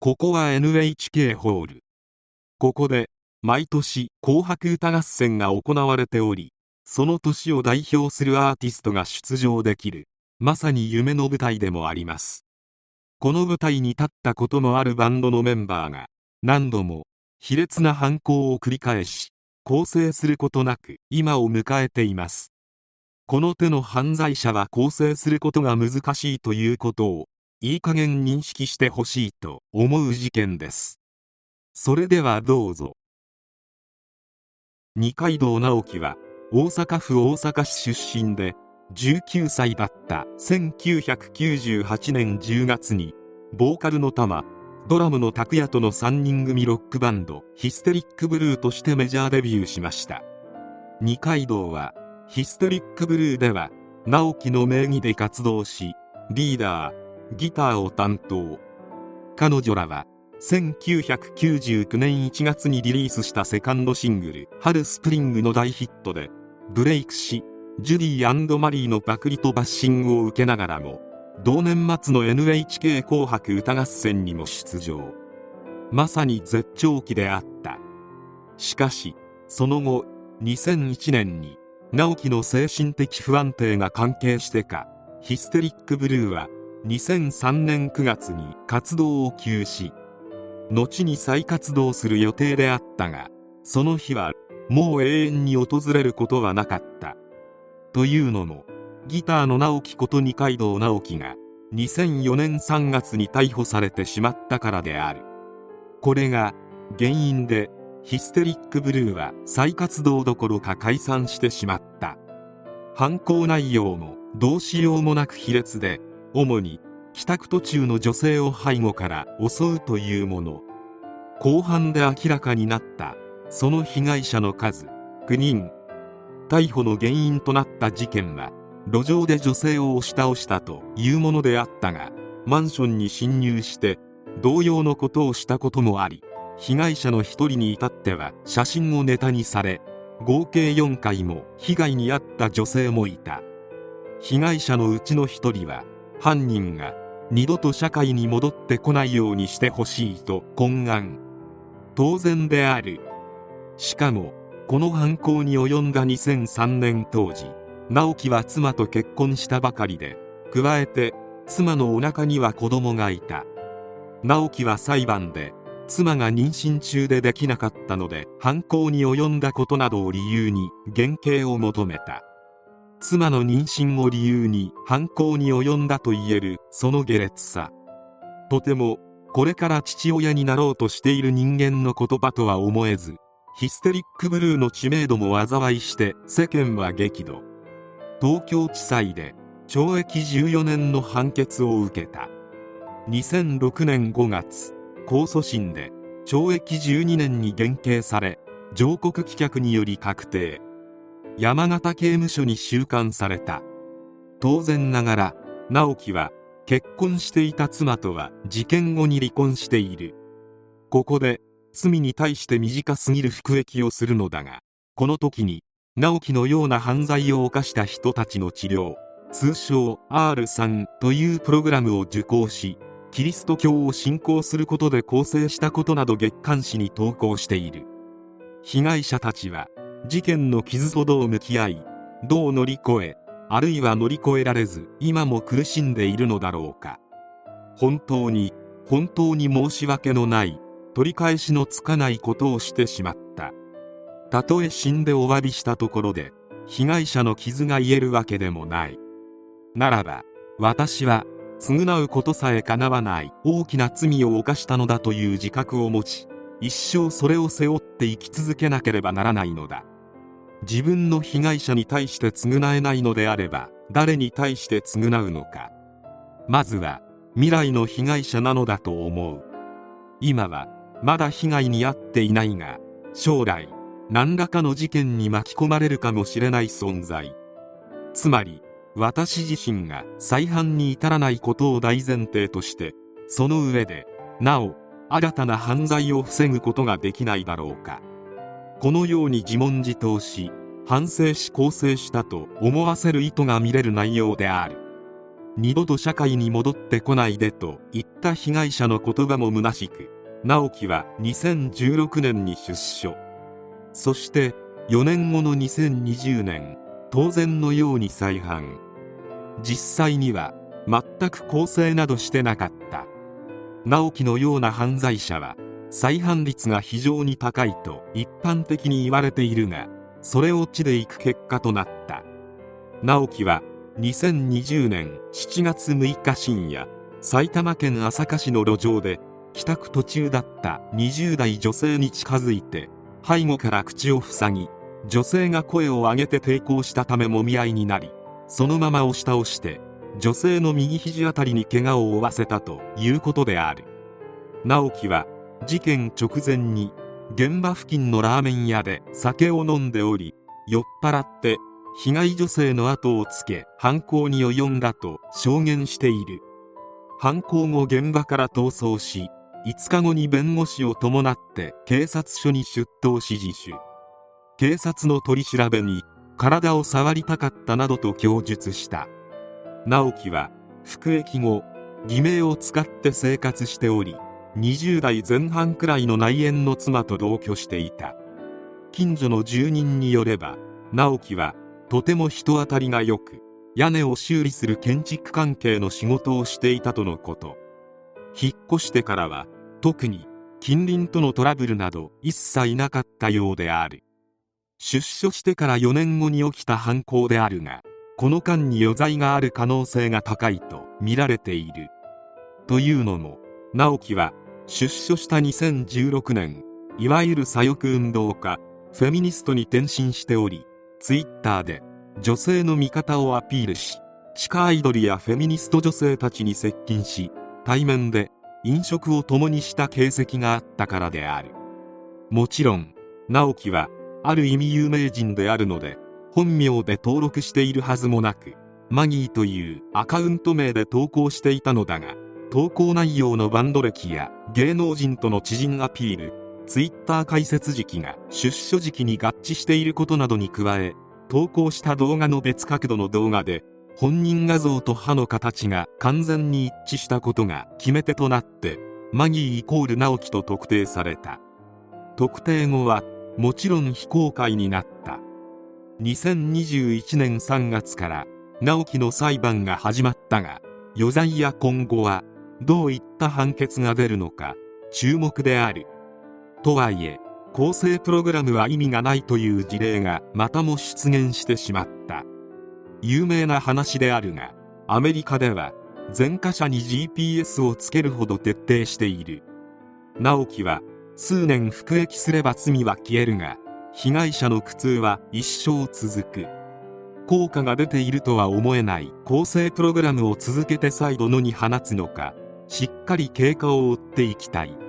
ここは NHK ホール。ここで毎年紅白歌合戦が行われておりその年を代表するアーティストが出場できるまさに夢の舞台でもあります。この舞台に立ったことのあるバンドのメンバーが何度も卑劣な犯行を繰り返し更生することなく今を迎えています。この手の犯罪者は更生することが難しいということをいい加減認識してほしいと思う事件です。それではどうぞ。二階堂直樹は大阪府大阪市出身で19歳だった1998年10月にボーカルの玉ドラムの拓也との3人組ロックバンドヒステリックブルーとしてメジャーデビューしました。二階堂はヒステリックブルーでは直樹の名義で活動しリーダーギターを担当。彼女らは1999年1月にリリースしたセカンドシングル「春スプリング」の大ヒットでブレイクしジュディマリーのパクリとバッシングを受けながらも同年末の NHK 紅白歌合戦にも出場。まさに絶頂期であった。しかしその後2001年に直樹の精神的不安定が関係してかヒステリックブルーは2003年9月に活動を休止。後に再活動する予定であったがその日はもう永遠に訪れることはなかった。というのもギターの直樹こと二階堂直樹が2004年3月に逮捕されてしまったからである。これが原因でヒステリックブルーは再活動どころか解散してしまった。犯行内容もどうしようもなく卑劣で主に帰宅途中の女性を背後から襲うというもの。後半で明らかになったその被害者の数。9人。逮捕の原因となった事件は路上で女性を押し倒したというものであったがマンションに侵入して同様のことをしたこともあり被害者の一人に至っては写真をネタにされ合計4回も被害に遭った女性もいた。被害者のうちの一人は犯人が二度と社会に戻ってこないようにしてほしいと懇願。当然である。しかもこの犯行に及んだ2003年当時直樹は妻と結婚したばかりで加えて妻のお腹には子供がいた。直樹は裁判で妻が妊娠中でできなかったので犯行に及んだことなどを理由に減刑を求めた。妻の妊娠を理由に犯行に及んだと言えるその下劣さ。とてもこれから父親になろうとしている人間の言葉とは思えずヒステリックブルーの知名度も災いして世間は激怒。東京地裁で懲役14年の判決を受けた。2006年5月控訴審で懲役12年に減刑され上告棄却により確定。山形刑務所に収監された。当然ながら直樹は結婚していた妻とは事件後に離婚している。ここで罪に対して短すぎる服役をするのだがこの時に直樹のような犯罪を犯した人たちの治療通称 R3 というプログラムを受講しキリスト教を信仰することで構成したことなど月刊誌に投稿している。被害者たちは事件の傷とどう向き合いどう乗り越えあるいは乗り越えられず今も苦しんでいるのだろうか。本当に本当に申し訳のない取り返しのつかないことをしてしまった。たとえ死んでお詫びしたところで被害者の傷が癒えるわけでもない。ならば私は償うことさえかなわない大きな罪を犯したのだという自覚を持ち一生それを背負って生き続けなければならないのだ。自分の被害者に対して償えないのであれば誰に対して償うのか。まずは未来の被害者なのだと思う。今はまだ被害に遭っていないが将来何らかの事件に巻き込まれるかもしれない存在。つまり私自身が再犯に至らないことを大前提としてその上でなお新たな犯罪を防ぐことができないだろうか。このように自問自答し反省し更生したと思わせる意図が見れる内容である。二度と社会に戻ってこないでと言った被害者の言葉も虚しく直樹は2016年に出所。そして4年後の2020年当然のように再犯。実際には全く更生などしてなかった。直樹のような犯罪者は再犯率が非常に高いと一般的に言われているがそれを地でいく結果となった。直樹は2020年7月6日深夜埼玉県朝霞市の路上で帰宅途中だった20代女性に近づいて背後から口を塞ぎ女性が声を上げて抵抗したためもみ合いになりそのまま押し倒して女性の右肘あたりに怪我を負わせたということである。直樹は事件直前に現場付近のラーメン屋で酒を飲んでおり酔っ払って被害女性の後をつけ犯行に及んだと証言している。犯行後現場から逃走し5日後に弁護士を伴って警察署に出頭し自首警察の取り調べに体を触りたかったなどと供述した。直樹は服役後偽名を使って生活しており20代前半くらいの内縁の妻と同居していた。近所の住人によれば直樹はとても人当たりが良く屋根を修理する建築関係の仕事をしていたとのこと。引っ越してからは特に近隣とのトラブルなど一切なかったようである。出所してから4年後に起きた犯行であるがこの間に余罪がある可能性が高いと見られている。というのも直樹は出所した2016年いわゆる左翼運動家フェミニストに転身しておりツイッターで女性の味方をアピールし地下アイドルやフェミニスト女性たちに接近し対面で飲食を共にした形跡があったからである。もちろん直樹はある意味有名人であるので本名で登録しているはずもなくマギーというアカウント名で投稿していたのだが投稿内容のバンド歴や芸能人との知人アピールツイッター開設時期が出所時期に合致していることなどに加え投稿した動画の別角度の動画で本人画像と歯の形が完全に一致したことが決め手となってマギーイコール直樹と特定された。特定後はもちろん非公開になった。2021年3月から直樹の裁判が始まったが余罪や今後はどういった判決が出るのか注目である。とはいえ構成プログラムは意味がないという事例がまたも出現してしまった。有名な話であるがアメリカでは前科者に GPS をつけるほど徹底している。直樹は数年服役すれば罪は消えるが被害者の苦痛は一生続く。効果が出ているとは思えない更生プログラムを続けて再度野に放つのかしっかり経過を追っていきたい。